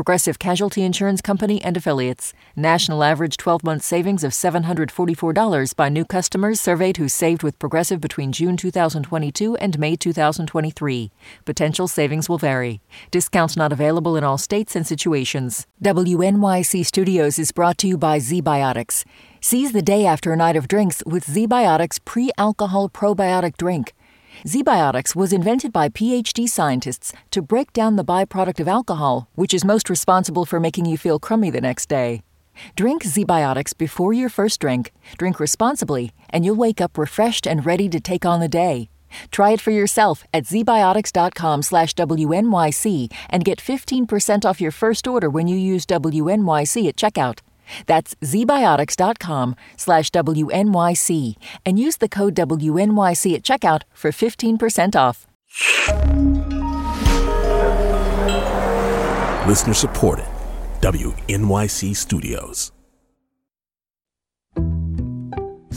Progressive Casualty Insurance Company and Affiliates. National average 12 month savings of $744 by new customers surveyed who saved with Progressive between June 2022 and May 2023. Potential savings will vary. Discounts not available in all states and situations. WNYC Studios is brought to you by ZBiotics. Seize the day after a night of drinks with ZBiotics pre alcohol probiotic drink. ZBiotics was invented by PhD scientists to break down the byproduct of alcohol, which is most responsible for making you feel crummy the next day. Drink ZBiotics before your first drink, drink responsibly, and you'll wake up refreshed and ready to take on the day. Try it for yourself at zbiotics.com slash WNYC and get 15% off your first order when you use WNYC at checkout. That's zbiotics.com slash WNYC and use the code WNYC at checkout for 15% off. Listener supported. WNYC Studios.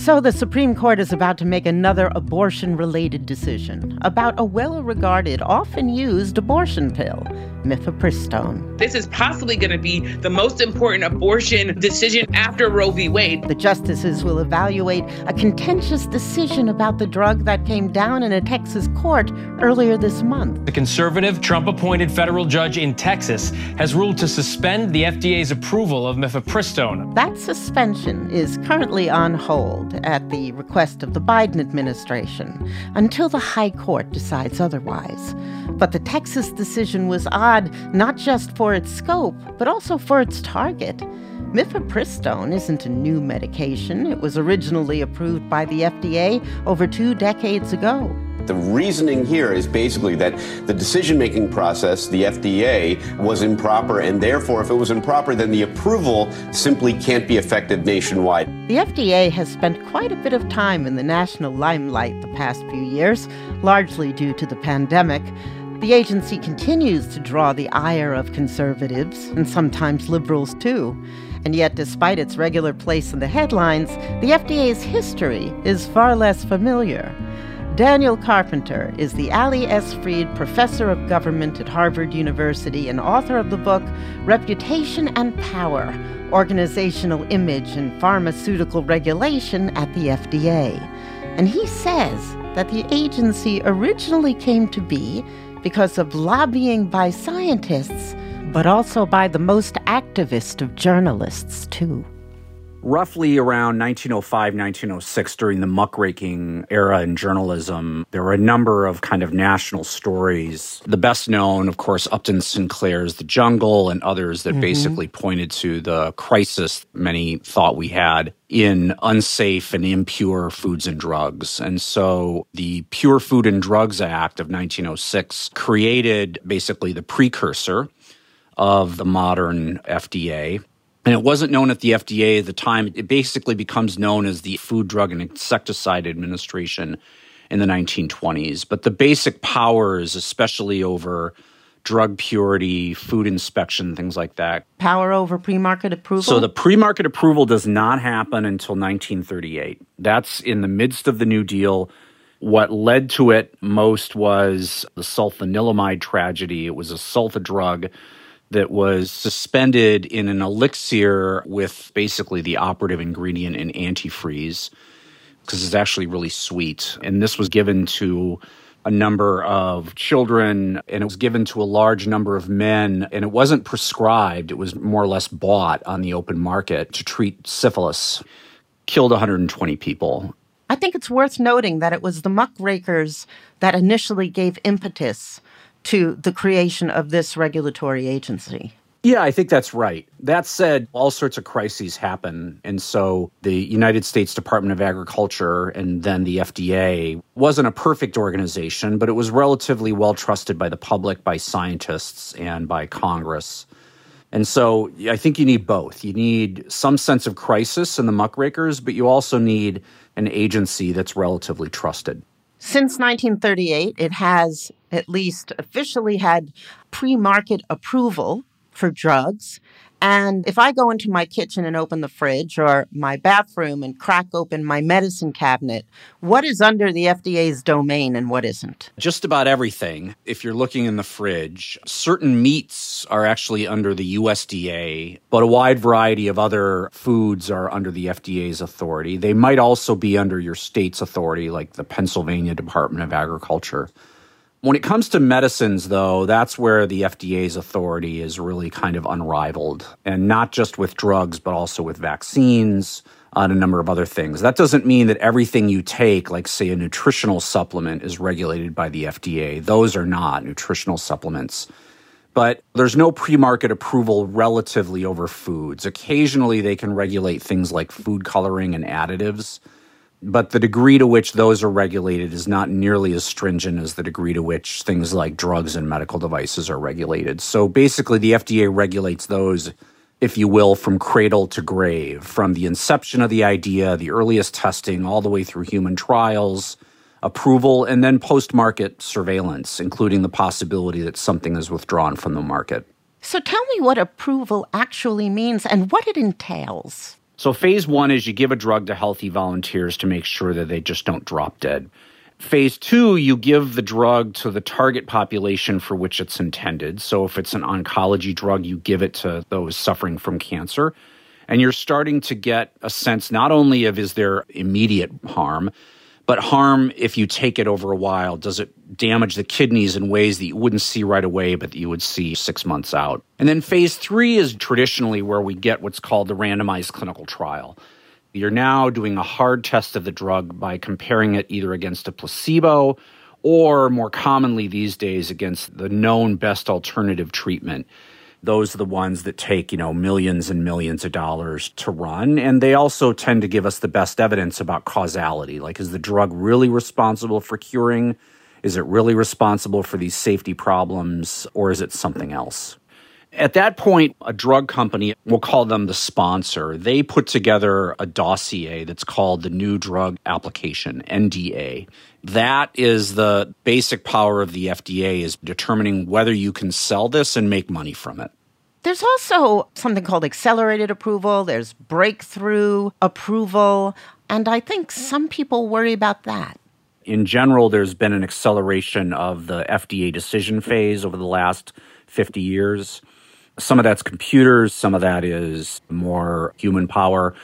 So, the Supreme Court is about to make another abortion related decision about a well regarded, often used abortion pill, mifepristone. This is possibly going to be the most important abortion decision after Roe v. Wade. The justices will evaluate a contentious decision about the drug that came down in a Texas court earlier this month. The conservative, Trump appointed federal judge in Texas has ruled to suspend the FDA's approval of mifepristone. That suspension is currently on hold at the request of the Biden administration until the High Court decides otherwise. But the Texas decision was odd not just for its scope, but also for its target. Mifepristone isn't a new medication. It was originally approved by the FDA over two decades ago. The reasoning here is basically that the decision making process, the FDA, was improper, and therefore, if it was improper, then the approval simply can't be effective nationwide. The FDA has spent quite a bit of time in the national limelight the past few years, largely due to the pandemic. The agency continues to draw the ire of conservatives, and sometimes liberals too. And yet, despite its regular place in the headlines, the FDA's history is far less familiar. Daniel Carpenter is the Allie S. Freed Professor of Government at Harvard University and author of the book Reputation and Power Organizational Image and Pharmaceutical Regulation at the FDA. And he says that the agency originally came to be because of lobbying by scientists, but also by the most activist of journalists, too roughly around 1905, 1906, during the muckraking era in journalism, there were a number of kind of national stories. The best known, of course, Upton Sinclair's The Jungle and others that mm-hmm. basically pointed to the crisis many thought we had in unsafe and impure foods and drugs. And so the Pure Food and Drugs Act of 1906 created basically the precursor of the modern FDA and it wasn't known at the FDA at the time. It basically becomes known as the Food, Drug, and Insecticide Administration in the 1920s. But the basic powers, especially over drug purity, food inspection, things like that. Power over pre market approval? So the pre market approval does not happen until 1938. That's in the midst of the New Deal. What led to it most was the sulfanilamide tragedy. It was a sulfa drug that was suspended in an elixir with basically the operative ingredient in antifreeze because it's actually really sweet. And this was given to a number of children and it was given to a large number of men and it wasn't prescribed. It was more or less bought on the open market to treat syphilis. Killed 120 people. I think it's worth noting that it was the muckrakers that initially gave impetus to the creation of this regulatory agency. Yeah, I think that's right. That said, all sorts of crises happen. And so the United States Department of Agriculture and then the FDA wasn't a perfect organization, but it was relatively well trusted by the public, by scientists, and by Congress. And so I think you need both. You need some sense of crisis in the muckrakers, but you also need an agency that's relatively trusted. Since 1938, it has at least officially had pre market approval for drugs. And if I go into my kitchen and open the fridge or my bathroom and crack open my medicine cabinet, what is under the FDA's domain and what isn't? Just about everything. If you're looking in the fridge, certain meats are actually under the USDA, but a wide variety of other foods are under the FDA's authority. They might also be under your state's authority, like the Pennsylvania Department of Agriculture. When it comes to medicines, though, that's where the FDA's authority is really kind of unrivaled, and not just with drugs, but also with vaccines uh, and a number of other things. That doesn't mean that everything you take, like, say, a nutritional supplement, is regulated by the FDA. Those are not nutritional supplements. But there's no pre market approval relatively over foods. Occasionally, they can regulate things like food coloring and additives but the degree to which those are regulated is not nearly as stringent as the degree to which things like drugs and medical devices are regulated. So basically, the FDA regulates those, if you will, from cradle to grave, from the inception of the idea, the earliest testing, all the way through human trials, approval, and then post market surveillance, including the possibility that something is withdrawn from the market. So tell me what approval actually means and what it entails. So, phase one is you give a drug to healthy volunteers to make sure that they just don't drop dead. Phase two, you give the drug to the target population for which it's intended. So, if it's an oncology drug, you give it to those suffering from cancer. And you're starting to get a sense not only of is there immediate harm, but harm if you take it over a while. Does it damage the kidneys in ways that you wouldn't see right away, but that you would see six months out? And then phase three is traditionally where we get what's called the randomized clinical trial. You're now doing a hard test of the drug by comparing it either against a placebo or more commonly these days against the known best alternative treatment those are the ones that take, you know, millions and millions of dollars to run. And they also tend to give us the best evidence about causality. Like, is the drug really responsible for curing? Is it really responsible for these safety problems? Or is it something else? At that point, a drug company, we'll call them the sponsor, they put together a dossier that's called the New Drug Application, NDA. That is the basic power of the FDA is determining whether you can sell this and make money from it. There's also something called accelerated approval, there's breakthrough approval, and I think some people worry about that. In general, there's been an acceleration of the FDA decision phase over the last 50 years. Some of that's computers, some of that is more human power.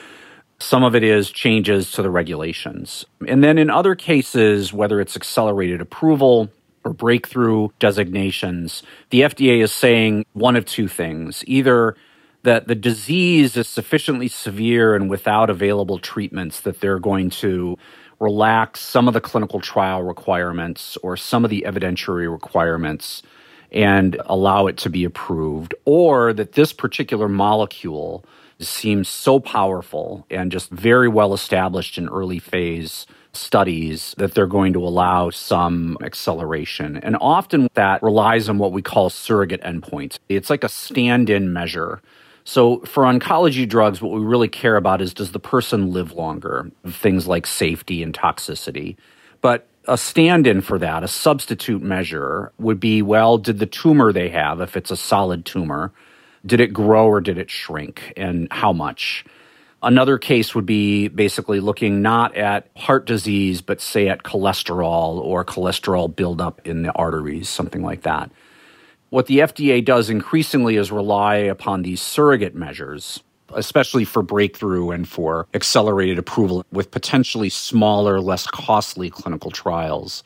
Some of it is changes to the regulations. And then in other cases, whether it's accelerated approval or breakthrough designations, the FDA is saying one of two things. Either that the disease is sufficiently severe and without available treatments that they're going to relax some of the clinical trial requirements or some of the evidentiary requirements and allow it to be approved, or that this particular molecule seems so powerful and just very well established in early phase studies that they're going to allow some acceleration. And often that relies on what we call surrogate endpoints. It's like a stand in measure. So for oncology drugs, what we really care about is does the person live longer? Things like safety and toxicity. But a stand in for that, a substitute measure, would be well, did the tumor they have, if it's a solid tumor, did it grow or did it shrink and how much? Another case would be basically looking not at heart disease, but say at cholesterol or cholesterol buildup in the arteries, something like that. What the FDA does increasingly is rely upon these surrogate measures especially for breakthrough and for accelerated approval with potentially smaller, less costly clinical trials.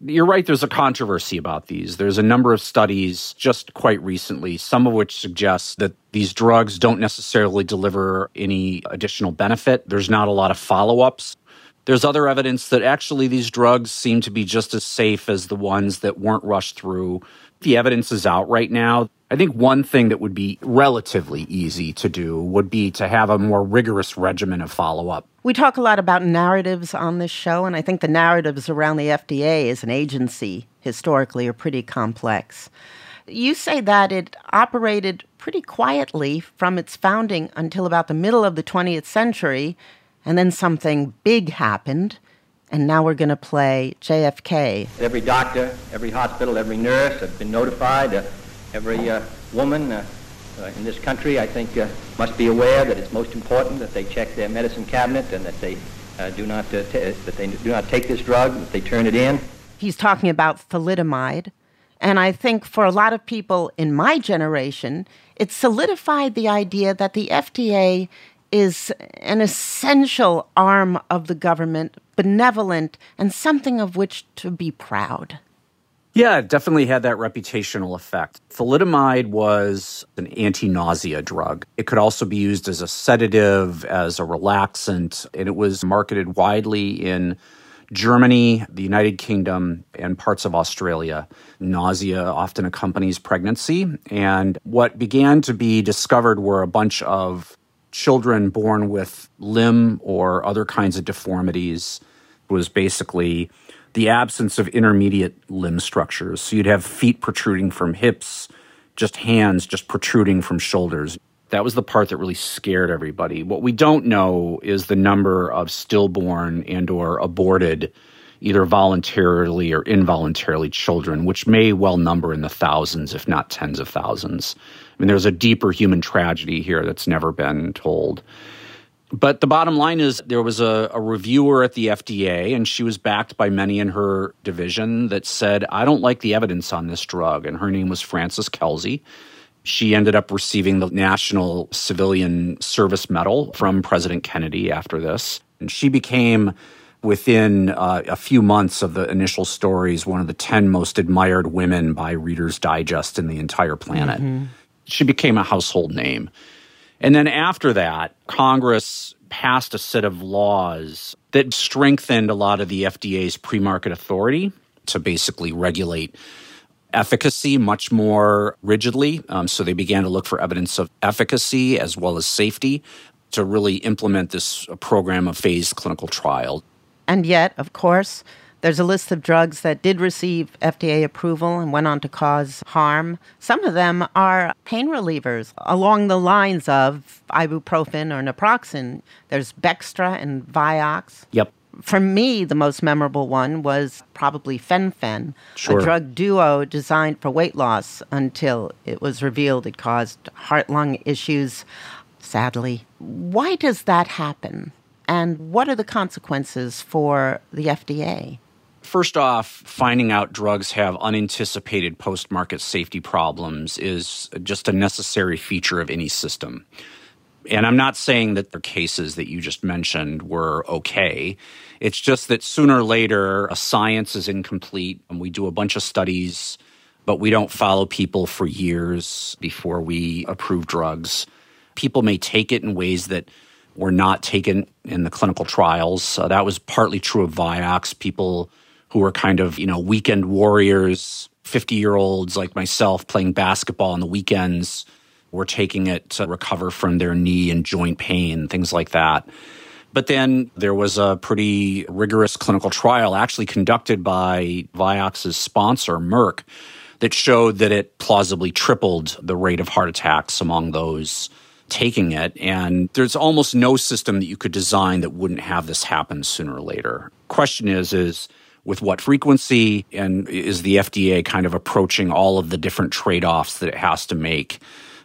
You're right, there's a controversy about these. There's a number of studies just quite recently, some of which suggest that these drugs don't necessarily deliver any additional benefit. There's not a lot of follow ups. There's other evidence that actually these drugs seem to be just as safe as the ones that weren't rushed through. The evidence is out right now. I think one thing that would be relatively easy to do would be to have a more rigorous regimen of follow up. We talk a lot about narratives on this show, and I think the narratives around the FDA as an agency historically are pretty complex. You say that it operated pretty quietly from its founding until about the middle of the 20th century, and then something big happened. And now we're going to play JFK. Every doctor, every hospital, every nurse have been notified. Uh, every uh, woman uh, uh in this country, I think, uh, must be aware that it's most important that they check their medicine cabinet and that they uh, do not t- that they do not take this drug, that they turn it in. He's talking about thalidomide, and I think for a lot of people in my generation, it solidified the idea that the FDA is an essential arm of the government, benevolent, and something of which to be proud. Yeah, it definitely had that reputational effect. Thalidomide was an anti nausea drug. It could also be used as a sedative, as a relaxant, and it was marketed widely in Germany, the United Kingdom, and parts of Australia. Nausea often accompanies pregnancy. And what began to be discovered were a bunch of children born with limb or other kinds of deformities was basically the absence of intermediate limb structures. So you'd have feet protruding from hips, just hands just protruding from shoulders. That was the part that really scared everybody. What we don't know is the number of stillborn and or aborted either voluntarily or involuntarily children, which may well number in the thousands, if not tens of thousands. I mean, there's a deeper human tragedy here that's never been told. But the bottom line is there was a, a, reviewer at the FDA, and she was backed by many in her division that said, I don't like the evidence on this drug. And her name was Frances Kelsey. She ended up receiving the National Civilian Service Medal from President Kennedy after this. And she became, within uh, a few months of the initial stories, one of the 10 most admired women by Reader's Digest in the entire planet. Mm-hmm. She became a household name. And then after that, Congress passed a set of laws that strengthened a lot of the FDA's pre market authority to basically regulate efficacy much more rigidly. Um, so they began to look for evidence of efficacy as well as safety to really implement this program of phased clinical trial. And yet, of course, there's a list of drugs that did receive FDA approval and went on to cause harm. Some of them are pain relievers along the lines of ibuprofen or naproxen. There's Bextra and Vioxx. Yep. For me, the most memorable one was probably Fen-Phen, sure. a drug duo designed for weight loss until it was revealed it caused heart lung issues, sadly. Why does that happen? And what are the consequences for the FDA? First off, finding out drugs have unanticipated post market safety problems is just a necessary feature of any system. And I'm not saying that the cases that you just mentioned were okay. It's just that sooner or later, a science is incomplete and we do a bunch of studies, but we don't follow people for years before we approve drugs. People may take it in ways that were not taken in the clinical trials. Uh, that was partly true of Vioxx. People who were kind of, you know, weekend warriors, 50 year olds like myself playing basketball on the weekends were taking it to recover from their knee and joint pain, things like that. But then there was a pretty rigorous clinical trial actually conducted by Vioxx's sponsor, Merck, that showed that it plausibly tripled the rate of heart attacks among those taking it. And there's almost no system that you could design that wouldn't have this happen sooner or later. Question is, is with what frequency? And is the FDA kind of approaching all of the different trade offs that it has to make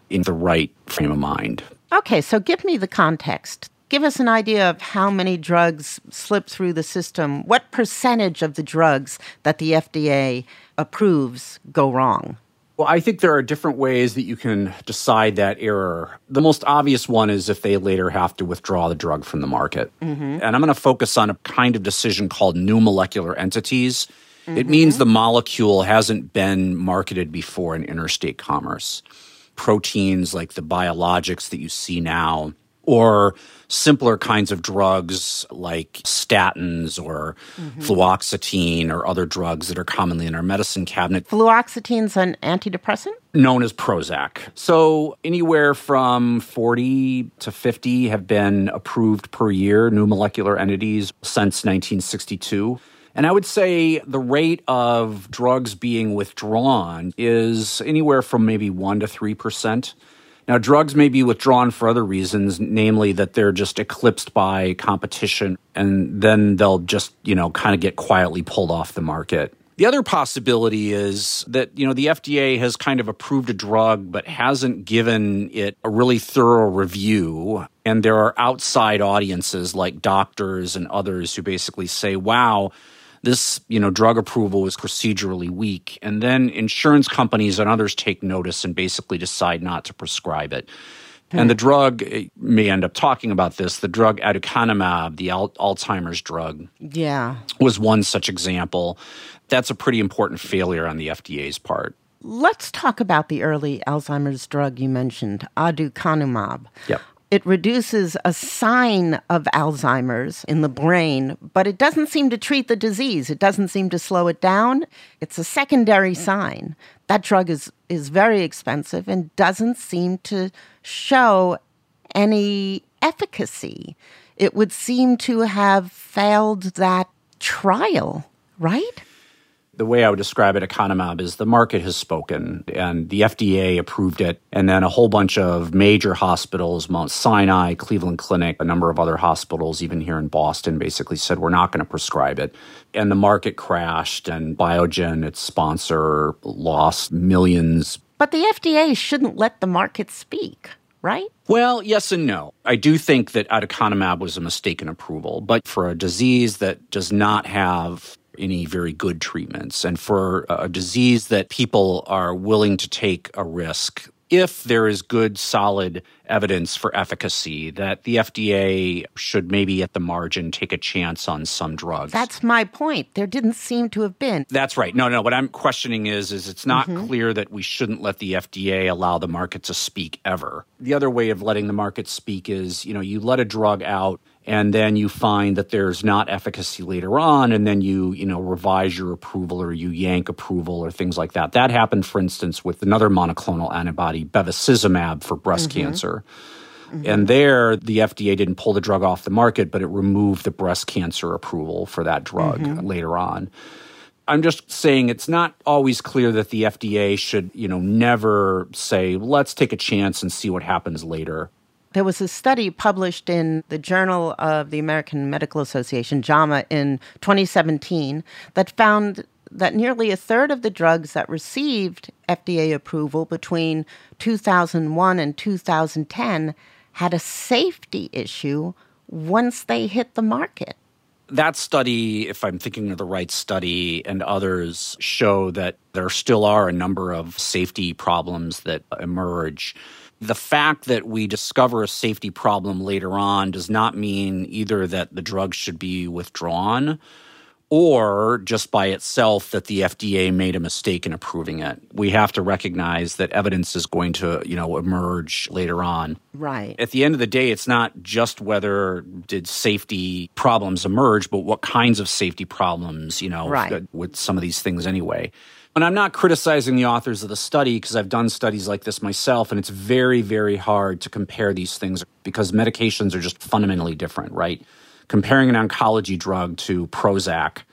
in the right frame of mind? Okay, so give me the context. Give us an idea of how many drugs slip through the system. What percentage of the drugs that the FDA approves go wrong? Well, I think there are different ways that you can decide that error. The most obvious one is if they later have to withdraw the drug from the market. Mm-hmm. And I'm going to focus on a kind of decision called new molecular entities. Mm-hmm. It means the molecule hasn't been marketed before in interstate commerce. Proteins like the biologics that you see now or simpler kinds of drugs like statins or mm-hmm. fluoxetine or other drugs that are commonly in our medicine cabinet. Fluoxetine's an antidepressant? Known as Prozac. So, anywhere from 40 to 50 have been approved per year, new molecular entities, since 1962. And I would say the rate of drugs being withdrawn is anywhere from maybe 1 to 3%. Now, drugs may be withdrawn for other reasons, namely that they're just eclipsed by competition, and then they'll just, you know, kind of get quietly pulled off the market. The other possibility is that, you know, the FDA has kind of approved a drug but hasn't given it a really thorough review. And there are outside audiences like doctors and others who basically say, wow, this, you know, drug approval was procedurally weak. And then insurance companies and others take notice and basically decide not to prescribe it. And the drug eh, may end up talking about this. The drug aducanumab, the al- Alzheimer's drug, Yeah. was one such example. That's a pretty important failure on the FDA's part. Let's talk about the early Alzheimer's drug you mentioned, aducanumab. Yep. It reduces a sign of Alzheimer's in the brain, but it doesn't seem to treat the disease. It doesn't seem to slow it down. It's a secondary mm. sign. That drug is, is very expensive and doesn't seem to show any efficacy. It would seem to have failed that trial, right? The way I would describe it, aducanumab, is the market has spoken and the FDA approved it. And then a whole bunch of major hospitals, Mount Sinai, Cleveland Clinic, a number of other hospitals, even here in Boston, basically said, we're not going to prescribe it. And the market crashed, and Biogen, its sponsor, lost millions. But the FDA shouldn't let the market speak, right? Well, yes and no. I do think that aducanumab was a mistaken approval, but for a disease that does not have any very good treatments. And for a disease that people are willing to take a risk, if there is good, solid evidence for efficacy, that the FDA should maybe at the margin take a chance on some drugs. That's my point. There didn't seem to have been. That's right. No, no. What I'm questioning is, is it's not mm-hmm. clear that we shouldn't let the FDA allow the market to speak ever. The other way of letting the market speak is, you know, you let a drug out and then you find that there's not efficacy later on and then you you know revise your approval or you yank approval or things like that. That happened for instance with another monoclonal antibody bevacizumab for breast mm-hmm. cancer. Mm-hmm. And there the FDA didn't pull the drug off the market but it removed the breast cancer approval for that drug mm-hmm. later on. I'm just saying it's not always clear that the FDA should, you know, never say, let's take a chance and see what happens later. There was a study published in the Journal of the American Medical Association, JAMA, in 2017 that found that nearly a third of the drugs that received FDA approval between 2001 and 2010 had a safety issue once they hit the market. that study, if I'm thinking of the right study, and others show that there still are a number of safety problems that emerge. The fact that we discover a safety problem later on does not mean either that the drug should be withdrawn or just by itself that the FDA made a mistake in approving it. We have to recognize that evidence is going to, you know, emerge later on Right. at the end of the day, it's not just whether did safety problems emerge, but what kinds of safety problems, you know, Right. with some of these things anyway. And I'm not criticizing the authors of the study because I've done studies like this myself, and it's very, very hard to compare these things because medications are just fundamentally different, right? Comparing an oncology drug to Prozac,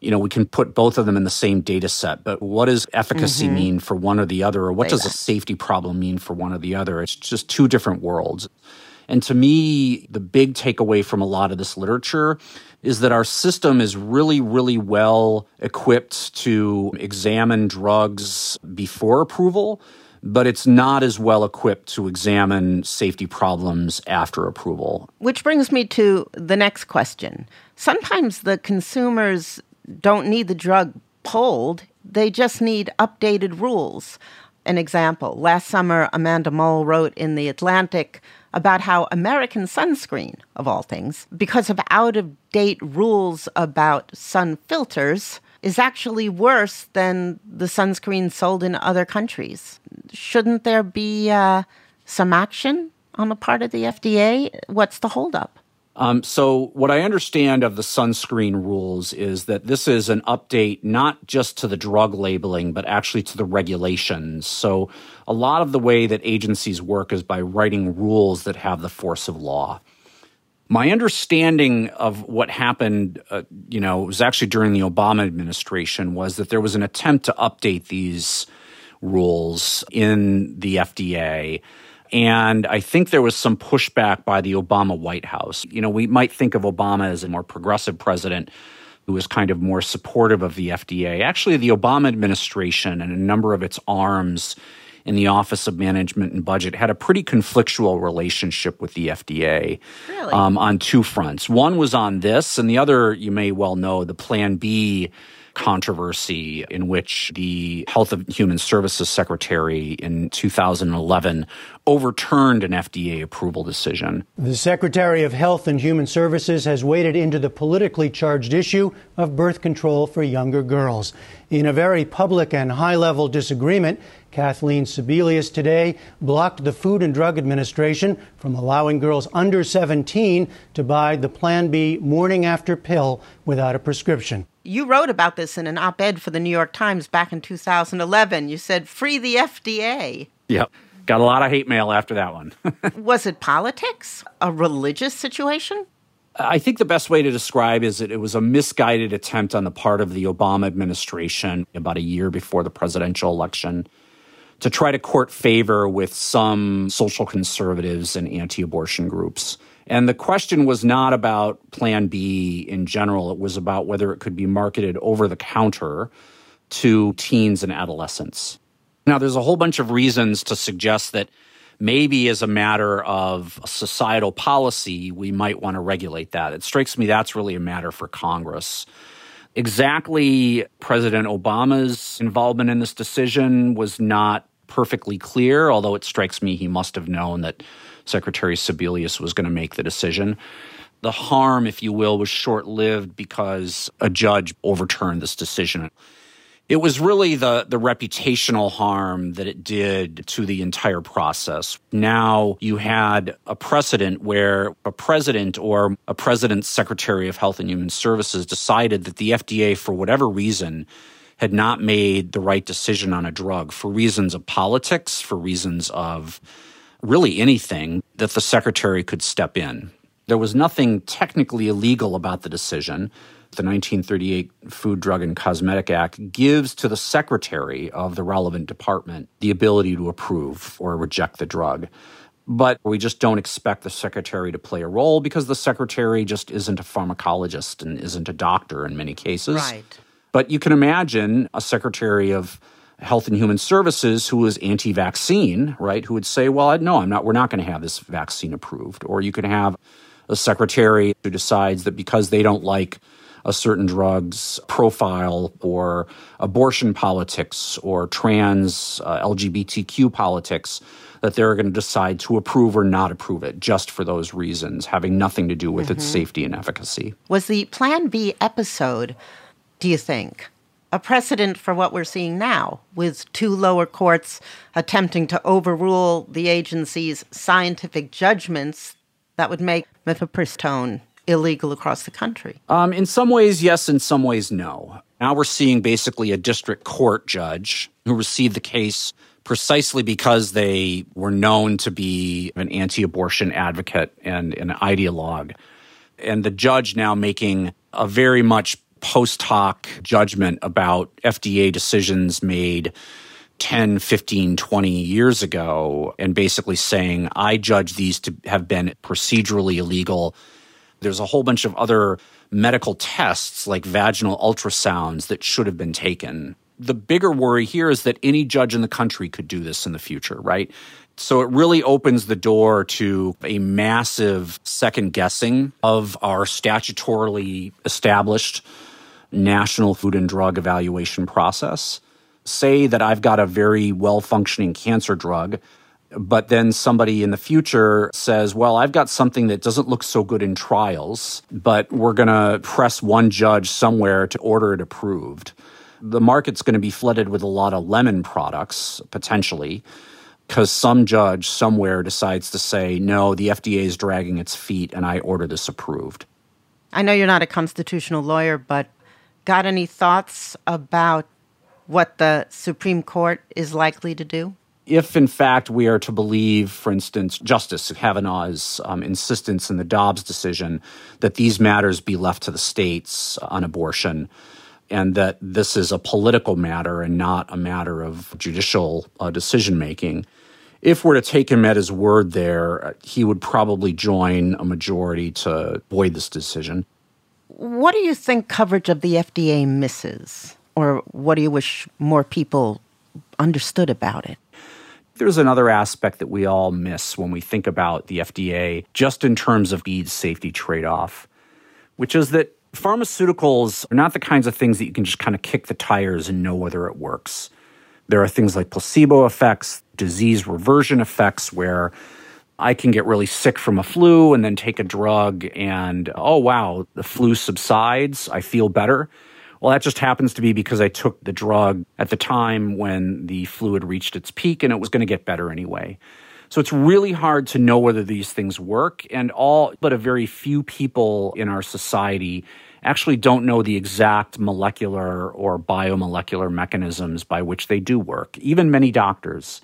you know, we can put both of them in the same data set, but what does efficacy mm-hmm. mean for one or the other, or what does a safety problem mean for one or the other? It's just two different worlds. And to me, the big takeaway from a lot of this literature is that our system is really, really well equipped to examine drugs before approval, but it's not as well equipped to examine safety problems after approval. Which brings me to the next question. Sometimes the consumers don't need the drug pulled, they just need updated rules. An example last summer, Amanda Mull wrote in The Atlantic about how American sunscreen, of all things, because of out of date rules about sun filters, is actually worse than the sunscreen sold in other countries. Shouldn't there be uh, some action on the part of the FDA? What's the holdup? Um, so, what I understand of the sunscreen rules is that this is an update not just to the drug labeling, but actually to the regulations. So, a lot of the way that agencies work is by writing rules that have the force of law. My understanding of what happened, uh, you know, was actually during the Obama administration was that there was an attempt to update these rules in the FDA. And I think there was some pushback by the Obama White House. You know, we might think of Obama as a more progressive president who was kind of more supportive of the FDA. Actually, the Obama administration and a number of its arms in the Office of Management and Budget had a pretty conflictual relationship with the FDA really? um, on two fronts. One was on this, and the other, you may well know, the Plan B controversy in which the Health and Human Services Secretary in 2011 overturned an FDA approval decision. The Secretary of Health and Human Services has waded into the politically charged issue of birth control for younger girls. In a very public and high level disagreement, Kathleen Sebelius today blocked the Food and Drug Administration from allowing girls under 17 to buy the Plan B morning after pill without a prescription. You wrote about this in an op ed for the New York Times back in 2011. You said, free the FDA. Yep. Got a lot of hate mail after that one. Was it politics? A religious situation? I think the best way to describe is that it was a misguided attempt on the part of the Obama administration about a year before the presidential election to try to court favor with some social conservatives and anti abortion groups. And the question was not about Plan B in general, it was about whether it could be marketed over the counter to teens and adolescents. Now, there's a whole bunch of reasons to suggest that maybe as a matter of societal policy, we might want to regulate that. It strikes me that's really a matter for Congress. Exactly President Obama's involvement in this decision was not perfectly clear, although it strikes me he must have known that Secretary Sebelius was going to make the decision. The harm, if you will, was short lived because a judge overturned this decision. It was really the, the reputational harm that it did to the entire process. Now you had a precedent where a president or a president's secretary of health and human services decided that the FDA, for whatever reason, had not made the right decision on a drug for reasons of politics, for reasons of really anything, that the secretary could step in. There was nothing technically illegal about the decision. The 1938 Food, Drug, and Cosmetic Act gives to the secretary of the relevant department the ability to approve or reject the drug. But we just don't expect the secretary to play a role because the secretary just isn't a pharmacologist and isn't a doctor in many cases. Right. But you can imagine a secretary of Health and Human Services who is anti-vaccine, right? Who would say, "Well, no, I'm not. We're not going to have this vaccine approved." Or you can have a secretary who decides that because they don't like a certain drug's profile or abortion politics or trans uh, LGBTQ politics, that they're going to decide to approve or not approve it just for those reasons, having nothing to do with mm-hmm. its safety and efficacy. Was the Plan B episode, do you think, a precedent for what we're seeing now, with two lower courts attempting to overrule the agency's scientific judgments that would make mifepristone illegal across the country? Um, in some ways, yes. In some ways, no. Now we're seeing basically a district court judge who received the case precisely because they were known to be an anti abortion advocate and an ideologue. And the judge now making a very much post hoc judgment about FDA decisions made 10, 15, 20 years ago, and basically saying, I judge these to have been procedurally illegal there's a whole bunch of other medical tests like vaginal ultrasounds that should have been taken. The bigger worry here is that any judge in the country could do this in the future, right? So it really opens the door to a massive second guessing of our statutorily established national food and drug evaluation process. Say that I've got a very well functioning cancer drug but then somebody in the future says, well, I've got something that doesn't look so good in trials, but we're going to press one judge somewhere to order it approved. The market's going to be flooded with a lot of lemon products, potentially, because some judge somewhere decides to say, no, the FDA is dragging its feet and I order this approved. I know you're not a constitutional lawyer, but got any thoughts about what the Supreme Court is likely to do? If, in fact, we are to believe, for instance, Justice Kavanaugh's um, insistence in the Dobbs decision that these matters be left to the states on abortion, and that this is a political matter and not a matter of judicial uh, decision making, if we're to take him at his word there, he would probably join a majority to void this decision. What do you think coverage of the FDA misses? Or what do you wish more people understood about it? There's another aspect that we all miss when we think about the FDA, just in terms of speed safety trade off, which is that pharmaceuticals are not the kinds of things that you can just kind of kick the tires and know whether it works. There are things like placebo effects, disease reversion effects, where I can get really sick from a flu and then take a drug, and oh, wow, the flu subsides. I feel better. Well, that just happens to be because I took the drug at the time when the flu had reached its peak and it was going to get better anyway. So it's really hard to know whether these things work, and all but a very few people in our society actually don't know the exact molecular or biomolecular mechanisms by which they do work, even many doctors.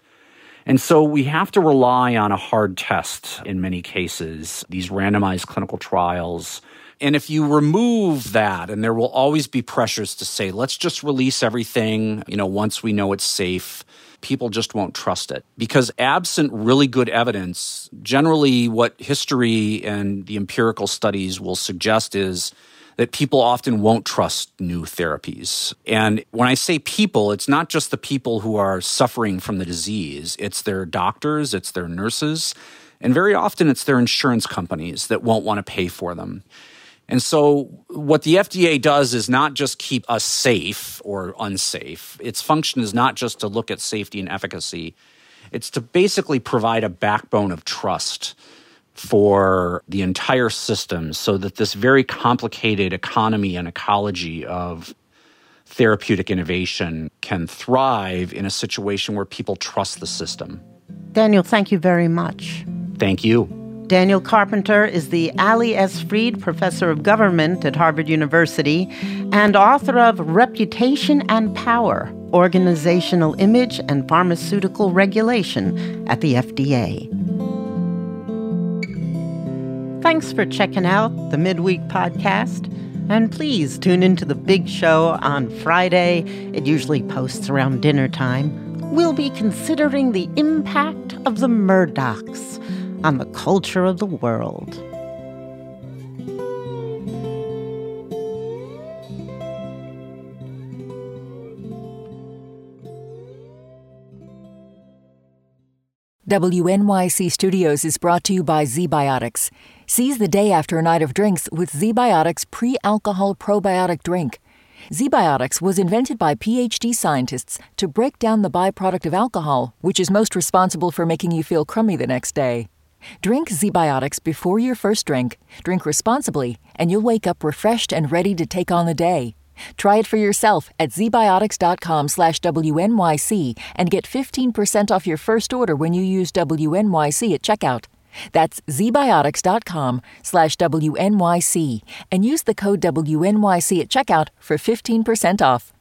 And so we have to rely on a hard test in many cases, these randomized clinical trials. And if you remove that, and there will always be pressures to say, let's just release everything, you know, once we know it's safe, people just won't trust it. Because absent really good evidence, generally what history and the empirical studies will suggest is that people often won't trust new therapies. And when I say people, it's not just the people who are suffering from the disease, it's their doctors, it's their nurses, and very often it's their insurance companies that won't want to pay for them. And so, what the FDA does is not just keep us safe or unsafe. Its function is not just to look at safety and efficacy, it's to basically provide a backbone of trust for the entire system so that this very complicated economy and ecology of therapeutic innovation can thrive in a situation where people trust the system. Daniel, thank you very much. Thank you. Daniel Carpenter is the Allie S. Freed Professor of Government at Harvard University and author of Reputation and Power Organizational Image and Pharmaceutical Regulation at the FDA. Thanks for checking out the Midweek Podcast. And please tune into the big show on Friday. It usually posts around dinner time. We'll be considering the impact of the Murdochs on the culture of the world. WNYC Studios is brought to you by ZBiotics. Seize the day after a night of drinks with ZBiotics pre alcohol probiotic drink. ZBiotics was invented by PhD scientists to break down the byproduct of alcohol, which is most responsible for making you feel crummy the next day. Drink ZBiotics before your first drink, drink responsibly, and you'll wake up refreshed and ready to take on the day. Try it for yourself at zbiotics.com slash WNYC and get 15% off your first order when you use WNYC at checkout. That's zbiotics.com slash WNYC and use the code WNYC at checkout for 15% off.